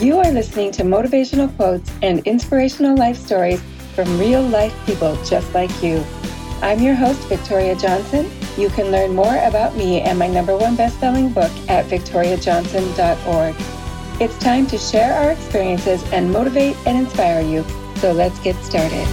You are listening to motivational quotes and inspirational life stories from real life people just like you. I'm your host, Victoria Johnson. You can learn more about me and my number one best-selling book at victoriajohnson.org. It's time to share our experiences and motivate and inspire you. So let's get started.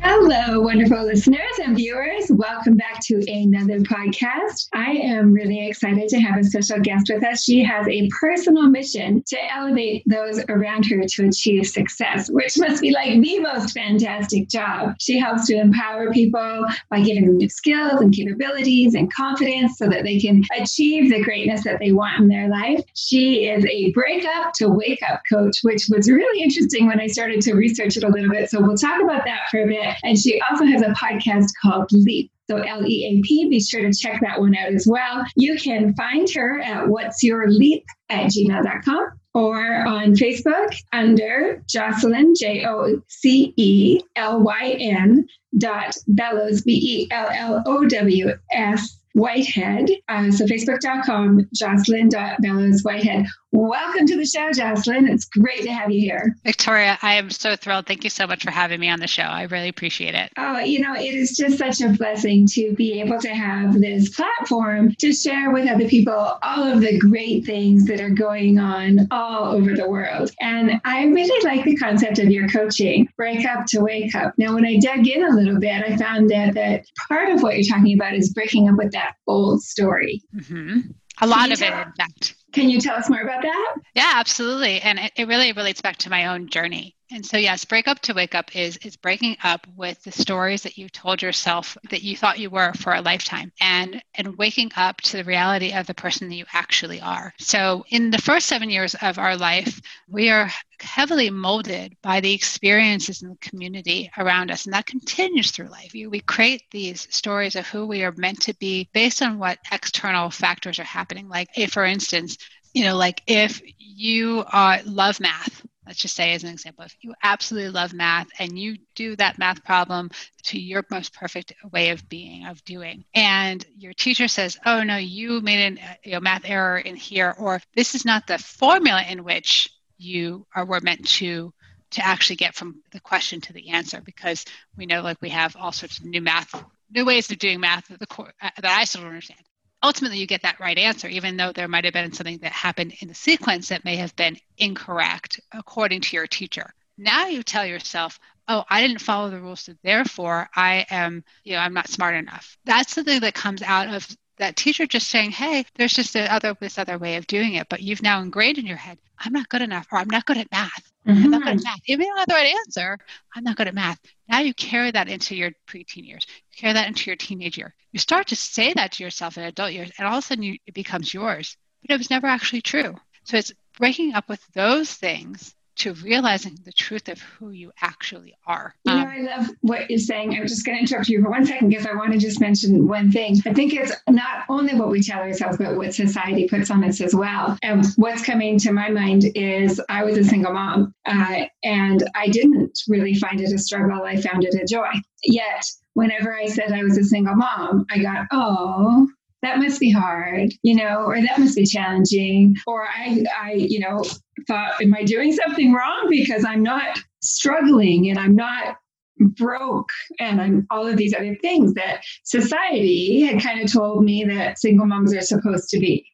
Hello, wonderful listeners and viewers. Welcome back to another podcast. I am really excited to have a special guest with us. She has a personal mission to elevate those around her to achieve success, which must be like the most fantastic job. She helps to empower people by giving them new skills and capabilities and confidence so that they can achieve the greatness that they want in their life. She is a break up to wake up coach, which was really interesting when I started to research it a little bit. So we'll talk about that for a bit. And she also has a podcast called Leap. So L E A P, be sure to check that one out as well. You can find her at what's your leap at gmail.com or on Facebook under Jocelyn, J O C E L Y N dot Bellows, B E L L O W S Whitehead. Uh, so facebook.com, Jocelyn.Bellows Whitehead. Welcome to the show, Jocelyn. It's great to have you here. Victoria, I am so thrilled. Thank you so much for having me on the show. I really appreciate it. Oh, you know, it is just such a blessing to be able to have this platform to share with other people all of the great things that are going on all over the world. And I really like the concept of your coaching, break up to wake up. Now, when I dug in a little bit, I found that, that part of what you're talking about is breaking up with that old story. Mm-hmm. A lot of it, in fact. Can you tell us more about that? Yeah, absolutely. And it, it really relates back to my own journey. And so yes, break up to wake up is is breaking up with the stories that you told yourself that you thought you were for a lifetime and and waking up to the reality of the person that you actually are. So in the first 7 years of our life, we are heavily molded by the experiences in the community around us and that continues through life. We create these stories of who we are meant to be based on what external factors are happening like if for instance, you know, like if you love math let's just say as an example if you absolutely love math and you do that math problem to your most perfect way of being of doing and your teacher says oh no you made an you know, math error in here or this is not the formula in which you are were meant to to actually get from the question to the answer because we know like we have all sorts of new math new ways of doing math that, the uh, that i still don't understand ultimately you get that right answer, even though there might have been something that happened in the sequence that may have been incorrect according to your teacher. Now you tell yourself, oh, I didn't follow the rules, so therefore I am, you know, I'm not smart enough. That's the thing that comes out of that teacher just saying, hey, there's just a other this other way of doing it, but you've now ingrained in your head, I'm not good enough, or I'm not good at math. Mm-hmm. I'm not good at mm-hmm. math. Even I have the right answer, I'm not good at math. Now you carry that into your preteen years. You carry that into your teenage year. You start to say that to yourself in adult years, and all of a sudden you, it becomes yours. But it was never actually true. So it's breaking up with those things to realizing the truth of who you actually are. You know, um, I love what you're saying. I'm just going to interrupt you for one second because I want to just mention one thing. I think it's not only what we tell ourselves, but what society puts on us as well. And what's coming to my mind is I was a single mom uh, and I didn't really find it a struggle. I found it a joy. Yet, whenever I said I was a single mom, I got, oh, that must be hard, you know, or that must be challenging. Or I, I, you know, thought, am I doing something wrong because I'm not struggling and I'm not broke and I'm all of these other things that society had kind of told me that single moms are supposed to be.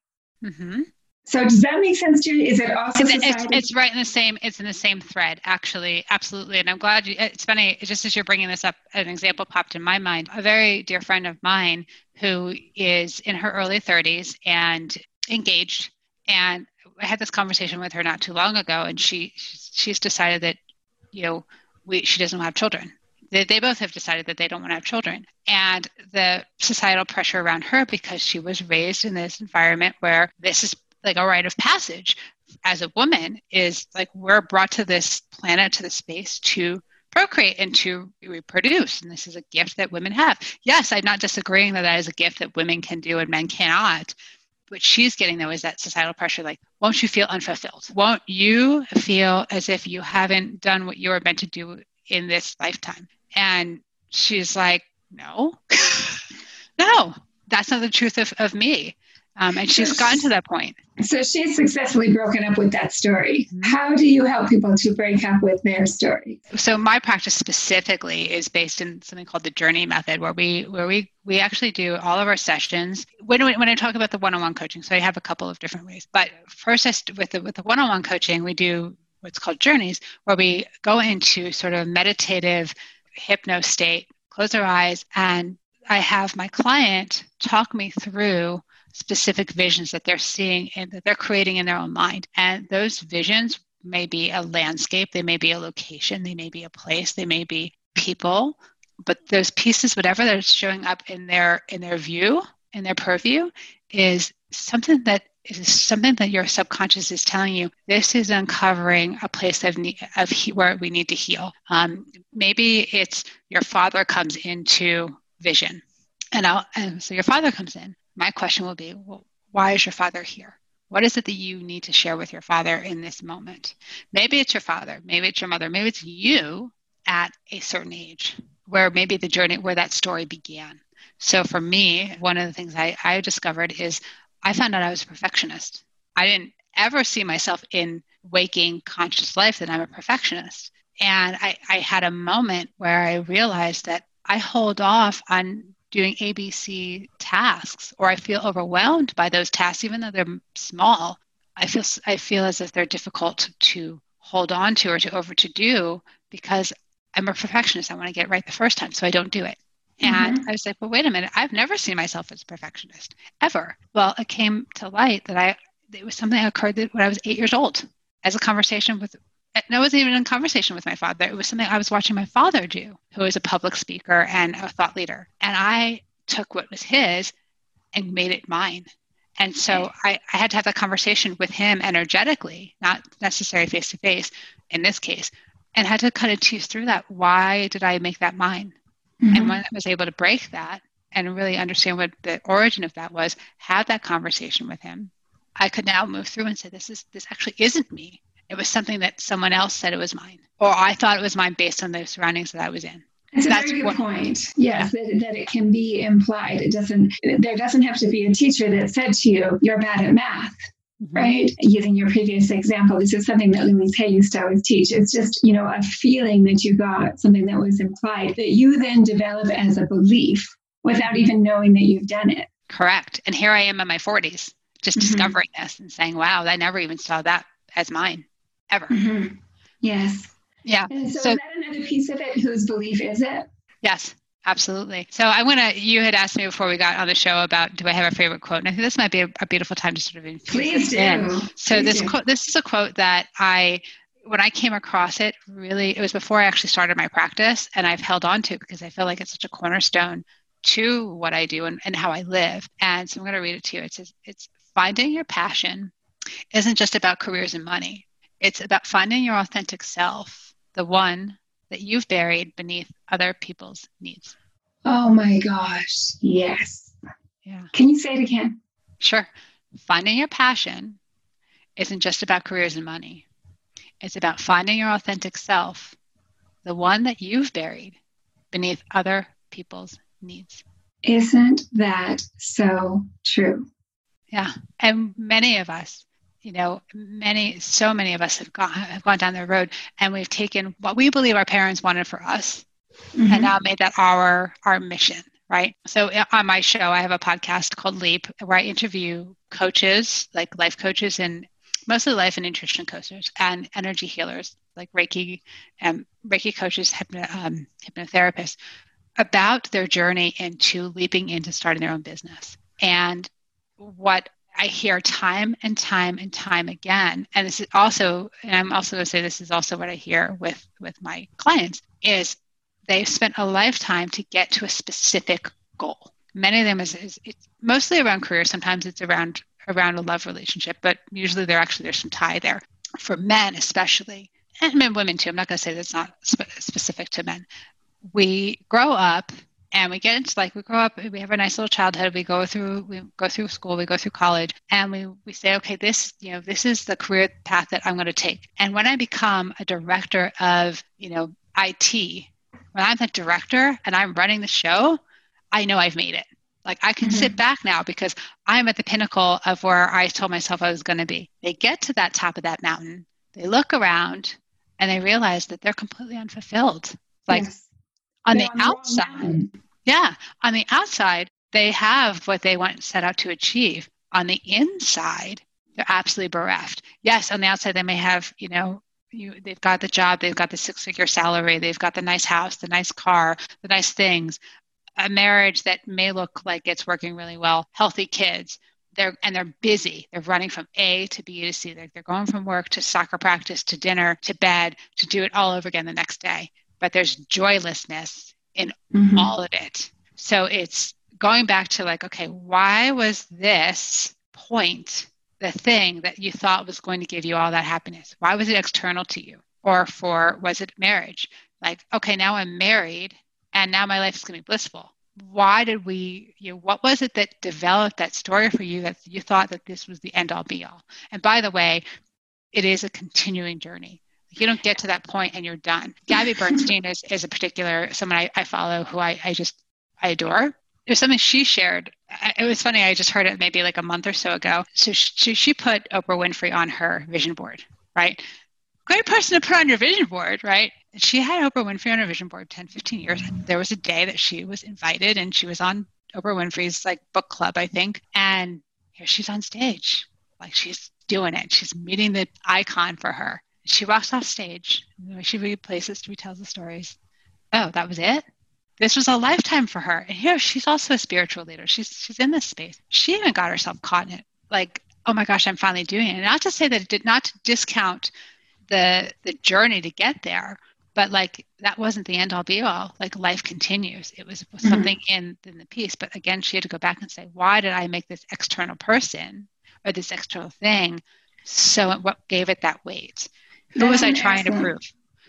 Mm-hmm. So does that make sense to you? Is it also it's, it's, it's, right in the same it's in the same thread actually. Absolutely. And I'm glad you it's funny just as you're bringing this up an example popped in my mind. A very dear friend of mine who is in her early 30s and engaged and I had this conversation with her not too long ago and she she's decided that you know we she doesn't have children. They, they both have decided that they don't want to have children. And the societal pressure around her because she was raised in this environment where this is like a rite of passage as a woman is like we're brought to this planet to the space to procreate and to reproduce and this is a gift that women have. Yes i'm not disagreeing that that is a gift that women can do and men cannot. What she's getting though is that societal pressure like won't you feel unfulfilled? Won't you feel as if you haven't done what you were meant to do in this lifetime? And she's like no. No that's not the truth of, of me Um, and she's gotten to that point. So she's successfully broken up with that story. Mm-hmm. How do you help people to break up with their story? So my practice specifically is based in something called the journey method, where we where we we actually do all of our sessions. When when I talk about the one-on-one coaching, so I have a couple of different ways. But first, with the with the one-on-one coaching, we do what's called journeys, where we go into sort of meditative hypno state, close our eyes, and I have my client talk me through specific visions that they're seeing and that they're creating in their own mind. And those visions may be a landscape, they may be a location, they may be a place, they may be people, but those pieces, whatever that's showing up in their in their view, in their purview, is something that is something that your subconscious is telling you this is uncovering a place of, of he, where we need to heal um, maybe it's your father comes into vision and, I'll, and so your father comes in my question will be well, why is your father here? What is it that you need to share with your father in this moment? Maybe it's your father, maybe it's your mother, maybe it's you at a certain age where maybe the journey, where that story began. So for me, one of the things I, I discovered is I found out I was a perfectionist. I didn't ever see myself in waking conscious life that I'm a perfectionist. And I, I had a moment where I realized that I hold off on doing ABC tasks or I feel overwhelmed by those tasks, even though they're small. I feel I feel as if they're difficult to hold on to or to over to do because I'm a perfectionist. I want to get right the first time, so I don't do it. And mm-hmm. I was like, well, wait a minute. I've never seen myself as a perfectionist ever. Well, it came to light that I it was something that occurred when I was eight years old as a conversation with and I wasn't even in conversation with my father. It was something I was watching my father do, who is a public speaker and a thought leader. And I took what was his and made it mine. And so I, I had to have that conversation with him energetically, not necessarily face to face in this case, and had to kind of tease through that. Why did I make that mine? Mm-hmm. And when I was able to break that and really understand what the origin of that was, have that conversation with him, I could now move through and say, this is this actually isn't me. It was something that someone else said it was mine, or I thought it was mine based on the surroundings that I was in. That's, That's a very good point. Yes, yeah. that, that it can be implied. It doesn't. There doesn't have to be a teacher that said to you, "You're bad at math." Mm-hmm. Right? Using your previous example, this is something that Louise Hay used to always teach. It's just, you know, a feeling that you got, something that was implied that you then develop as a belief without even knowing that you've done it. Correct. And here I am in my 40s, just mm-hmm. discovering this and saying, wow, I never even saw that as mine ever. Mm-hmm. Yes. Yeah. And so, so is that another piece of it? Whose belief is it? Yes. Absolutely. So I want to. You had asked me before we got on the show about do I have a favorite quote, and I think this might be a, a beautiful time to sort of infuse Please do. In. So Please this do. quote, this is a quote that I, when I came across it, really, it was before I actually started my practice, and I've held on to it because I feel like it's such a cornerstone to what I do and, and how I live. And so I'm going to read it to you. It says, "It's finding your passion isn't just about careers and money. It's about finding your authentic self, the one that you've buried beneath other people's needs. Oh my gosh. Yes. Yeah. Can you say it again? Sure. Finding your passion isn't just about careers and money. It's about finding your authentic self, the one that you've buried beneath other people's needs. Isn't that so true? Yeah. And many of us you know, many, so many of us have gone have gone down the road, and we've taken what we believe our parents wanted for us, mm-hmm. and now made that our our mission, right? So uh, on my show, I have a podcast called Leap, where I interview coaches, like life coaches, and mostly life and nutrition coaches, and energy healers, like Reiki and Reiki coaches, hypno, um, hypnotherapists, about their journey into leaping into starting their own business. And what I hear time and time and time again, and this is also, and I'm also going to say this is also what I hear with with my clients is they've spent a lifetime to get to a specific goal. Many of them is, is it's mostly around career. Sometimes it's around around a love relationship, but usually there actually there's some tie there. For men, especially, and men, women too. I'm not going to say that's not spe- specific to men. We grow up and we get into like we grow up we have a nice little childhood we go through we go through school we go through college and we we say okay this you know this is the career path that i'm going to take and when i become a director of you know it when i'm the director and i'm running the show i know i've made it Like I can mm-hmm. sit back now because I'm at the pinnacle of where I told myself I was going to be. They get to that top of that mountain, they look around, and they realize that they're completely unfulfilled. Like yes. on they're the on outside, yeah, on the outside, they have what they want set out to achieve. On the inside, they're absolutely bereft. Yes, on the outside, they may have, you know, you, they've got the job, they've got the six figure salary, they've got the nice house, the nice car, the nice things, a marriage that may look like it's working really well, healthy kids. They're and they're busy. They're running from A to B to C. They're, they're going from work to soccer practice to dinner to bed to do it all over again the next day. But there's joylessness in mm-hmm. all of it. So it's going back to like, okay, why was this point the thing that you thought was going to give you all that happiness? Why was it external to you? Or for was it marriage? Like, okay, now I'm married and now my life is going to be blissful. Why did we, you know, what was it that developed that story for you that you thought that this was the end all be all? And by the way, it is a continuing journey. You don't get to that point and you're done. Gabby Bernstein is, is a particular someone I, I follow who I, I just I adore there's something she shared. It was funny. I just heard it maybe like a month or so ago. So she, she put Oprah Winfrey on her vision board, right? Great person to put on your vision board, right? She had Oprah Winfrey on her vision board 10, 15 years. There was a day that she was invited and she was on Oprah Winfrey's like book club, I think. And here she's on stage. Like she's doing it. She's meeting the icon for her. She walks off stage. She replaces, retells the stories. Oh, that was it? this was a lifetime for her. And here she's also a spiritual leader. She's she's in this space. She even got herself caught in it. Like, oh my gosh, I'm finally doing it. And not to say that it did not to discount the the journey to get there, but like that wasn't the end all be all. Like life continues. It was mm-hmm. something in in the piece. But again, she had to go back and say, why did I make this external person or this external thing so what gave it that weight? Who was I trying to prove?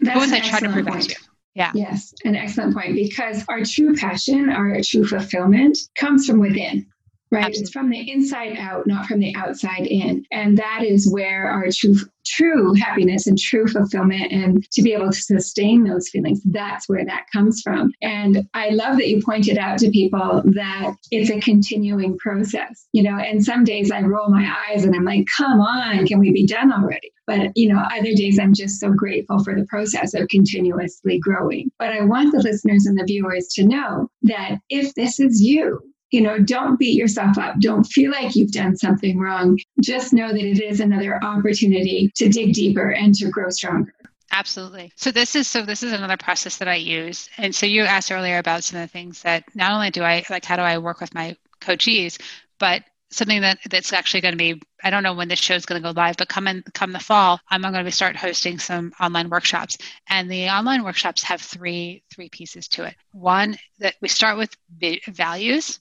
What was I trying to prove to? You? Yeah. Yes, an excellent point because our true passion, our true fulfillment comes from within right? It's from the inside out, not from the outside in. And that is where our true true happiness and true fulfillment and to be able to sustain those feelings that's where that comes from and i love that you pointed out to people that it's a continuing process you know and some days i roll my eyes and i'm like come on can we be done already but you know other days i'm just so grateful for the process of continuously growing but i want the listeners and the viewers to know that if this is you you know, don't beat yourself up. Don't feel like you've done something wrong. Just know that it is another opportunity to dig deeper and to grow stronger. Absolutely. So this is so this is another process that I use. And so you asked earlier about some of the things that not only do I like how do I work with my coachees, but something that that's actually going to be I don't know when this show is going to go live, but come in come the fall, I'm going to start hosting some online workshops. And the online workshops have three three pieces to it. One that we start with values,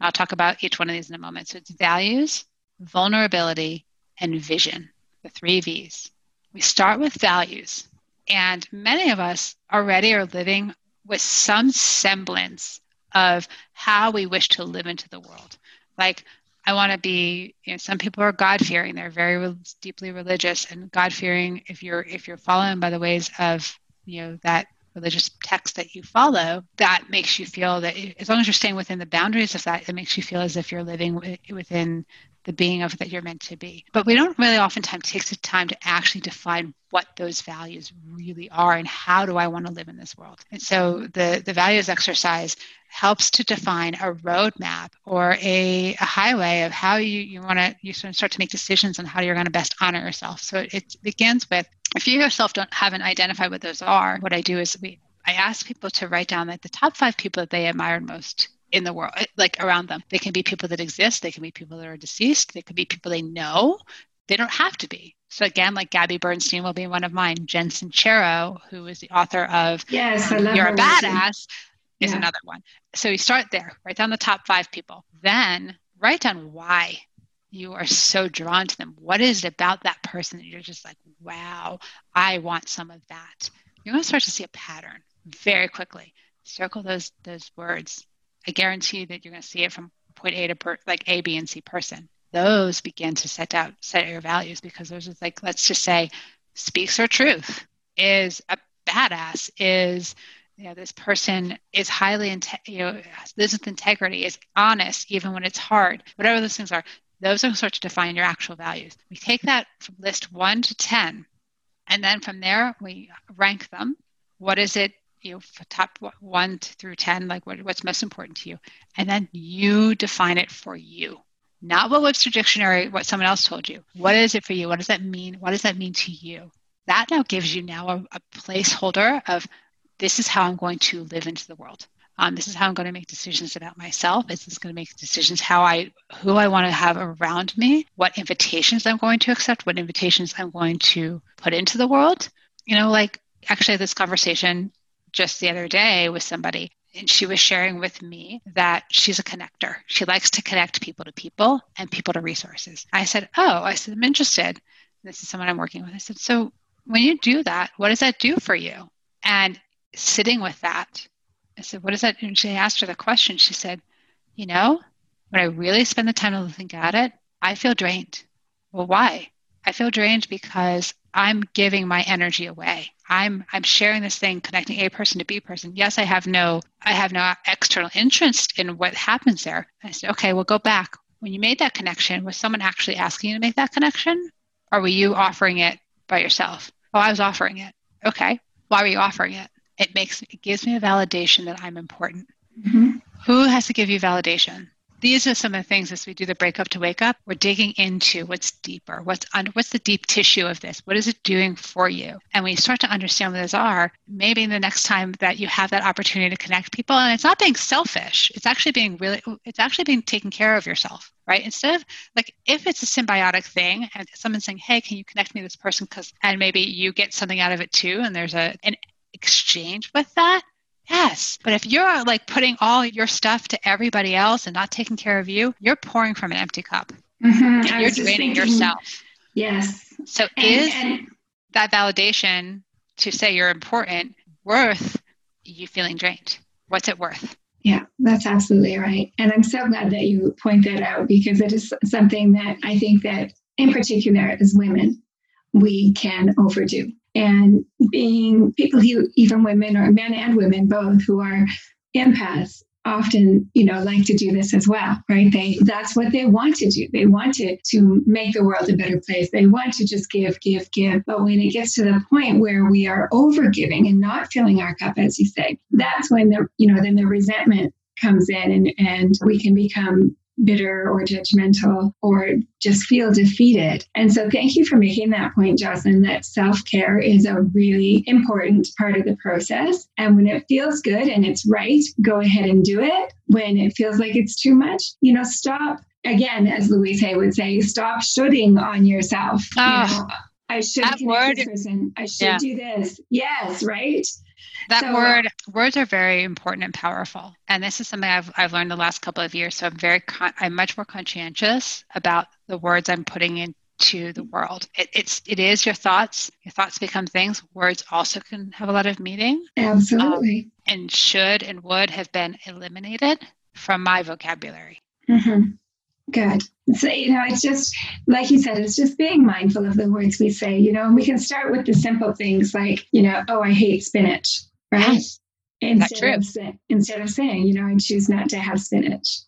I'll talk about each one of these in a moment. So it's values, vulnerability, and vision, the three V's. We start with values, and many of us already are living with some semblance of how we wish to live into the world. Like, I want to be, you know, some people are God fearing. They're very re- deeply religious and God fearing. If you're if you're following by the ways of, you know, that religious text that you follow, that makes you feel that as long as you're staying within the boundaries of that, it makes you feel as if you're living within the being of that you're meant to be. But we don't really oftentimes take the time to actually define what those values really are and how do I want to live in this world. And so the, the values exercise helps to define a roadmap or a, a highway of how you, you want to you sort of start to make decisions on how you're going to best honor yourself. So it begins with if you yourself don't haven't identified what those are, what I do is we I ask people to write down like the top five people that they admired most in the world, like around them. They can be people that exist, they can be people that are deceased, they can be people they know. They don't have to be. So again, like Gabby Bernstein will be one of mine. Jen Sincero, who is the author of Yes, um, You're a Badass, is yeah. another one. So you start there, write down the top five people. Then write down why you are so drawn to them. What is it about that person that you're just like, wow, I want some of that? You're going to start to see a pattern very quickly. Circle those those words. I guarantee that you're going to see it from point A to per, like A, B, and C person. Those begin to set out set your values because those are like let's just say speaks her truth is a badass is you know, this person is highly, you know, lives with integrity, is honest, even when it's hard, whatever those things are, those are of to define your actual values. We take that from list one to 10, and then from there, we rank them. What is it, you know, top one through 10, like what, what's most important to you? And then you define it for you. Not what Webster Dictionary, what someone else told you. What is it for you? What does that mean? What does that mean to you? That now gives you now a, a placeholder of this is how I'm going to live into the world. Um, this is how I'm going to make decisions about myself. This is going to make decisions how I, who I want to have around me, what invitations I'm going to accept, what invitations I'm going to put into the world. You know, like actually this conversation just the other day with somebody, and she was sharing with me that she's a connector. She likes to connect people to people and people to resources. I said, Oh, I said, I'm interested. This is someone I'm working with. I said, So when you do that, what does that do for you? And sitting with that I said, What is that? And she asked her the question. She said, You know, when I really spend the time to think at it, I feel drained. Well, why? I feel drained because I'm giving my energy away. I'm I'm sharing this thing, connecting A person to B person. Yes, I have no I have no external interest in what happens there. I said, okay, well go back. When you made that connection, was someone actually asking you to make that connection? Or were you offering it by yourself? Oh, I was offering it. Okay. Why were you offering it? it makes it gives me a validation that I'm important. Mm-hmm. Who has to give you validation? These are some of the things as we do the break up to wake up. We're digging into what's deeper, what's under, what's the deep tissue of this? What is it doing for you? And when you start to understand what those are, maybe the next time that you have that opportunity to connect people, and it's not being selfish, it's actually being really, it's actually being taking care of yourself right? Instead of like if it's a symbiotic thing and someone's saying, "Hey, can you connect me to this person?" Because and maybe you get something out of it too, and there's a an exchange with that, yes. But if you're like putting all your stuff to everybody else and not taking care of you, you're pouring from an empty cup. Mm-hmm. you're draining yourself. Yes. So and, is and, that validation to say you're important worth you feeling drained? What's it worth? Yeah, that's absolutely right. And I'm so glad that you point that out because it is something that I think that in particular as women, we can overdo and being people who even women or men and women both who are empaths often you know like to do this as well right? They that's what they want to do. They want to to make the world a better place. They want to just give give give. But when it gets to the point where we are over giving and not filling our cup as you say that's when the you know then the resentment comes in and and we can become bitter or judgmental or just feel defeated. And so, thank you for making that point, Jocelyn, that self care is a really important part of the process. And when it feels good and it's right, go ahead and do it. When it feels like it's too much, you know, stop. Again, as Louise Hay would say, stop shooting on yourself. Oh, you ah, know, I should connect word, this person. I should yeah. do this. Yes, right. That so, word, words are very important and powerful. And this is something I've, I've learned the last couple of years. So I'm very, con- I'm much more conscientious about the words I'm putting into the world. It, it's, it is your thoughts. Your thoughts become things. Words also can have a lot of meaning. Absolutely. Um, and should and would have been eliminated from my vocabulary. Mm-hmm. Good. So, you know, it's just like you said, it's just being mindful of the words we say, you know, and we can start with the simple things like, you know, oh, I hate spinach right? Instead of, instead of saying, you know, I choose not to have spinach,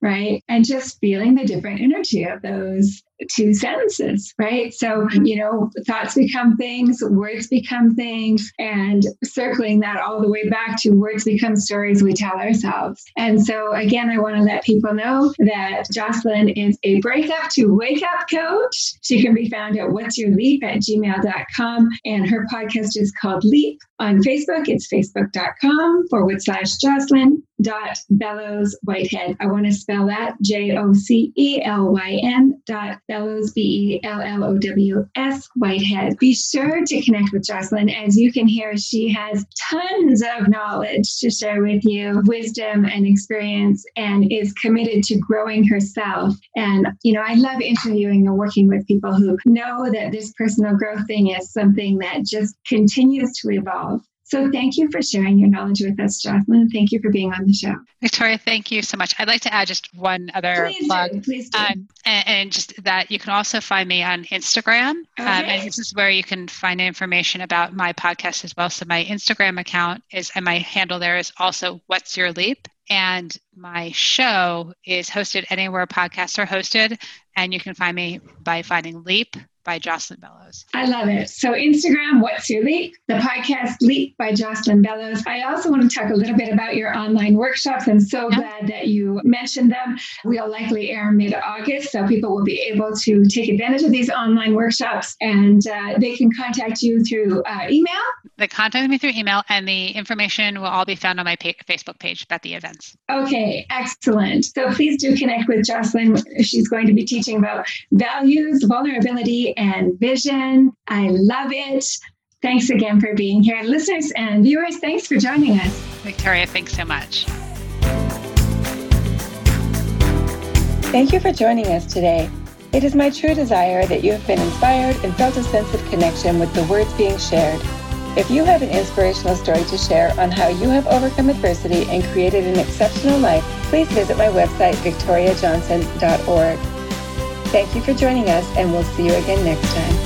right? And just feeling the different energy of those two sentences, right? So, mm-hmm. you know, thoughts become things, words become things, and circling that all the way back to words become stories we tell ourselves. And so, again, I want to let people know that Jocelyn is a breakup to wake up coach. She can be found at what's your leap at gmail.com, and her podcast is called Leap. On Facebook, it's facebook.com forward slash Jocelyn dot Bellows Whitehead. I want to spell that J O C E L Y N dot Bellows, B E L L O W S, Whitehead. Be sure to connect with Jocelyn. As you can hear, she has tons of knowledge to share with you, wisdom and experience, and is committed to growing herself. And, you know, I love interviewing and working with people who know that this personal growth thing is something that just continues to evolve. So thank you for sharing your knowledge with us, Jocelyn. Thank you for being on the show. Victoria, thank you so much. I'd like to add just one other please plug. Do, please do. Um, and, and, just that you can also find me on Instagram. Okay. Um, and this is where you can find information about my podcast as well. So my Instagram account is, and my handle there is also What's Your Leap? And my show is hosted anywhere podcasts are hosted. And you can find me by finding Leap by Jocelyn Bellows. I love it. So Instagram, what's your leap? The podcast Leap by Jocelyn Bellows. I also want to talk a little bit about your online workshops. I'm so yeah. glad that you mentioned them. We'll likely air mid-August, so people will be able to take advantage of these online workshops, and uh, they can contact you through uh, email. They contact me through email, and the information will all be found on my pa- Facebook page about the events. Okay, excellent. So please do connect with Jocelyn. She's going to be teaching about values, vulnerability, and vision. I love it. Thanks again for being here. Listeners and viewers, thanks for joining us. Victoria, thanks so much. Thank you for joining us today. It is my true desire that you have been inspired and felt a sense of connection with the words being shared. If you have an inspirational story to share on how you have overcome adversity and created an exceptional life, please visit my website, victoriajohnson.org. Thank you for joining us, and we'll see you again next time.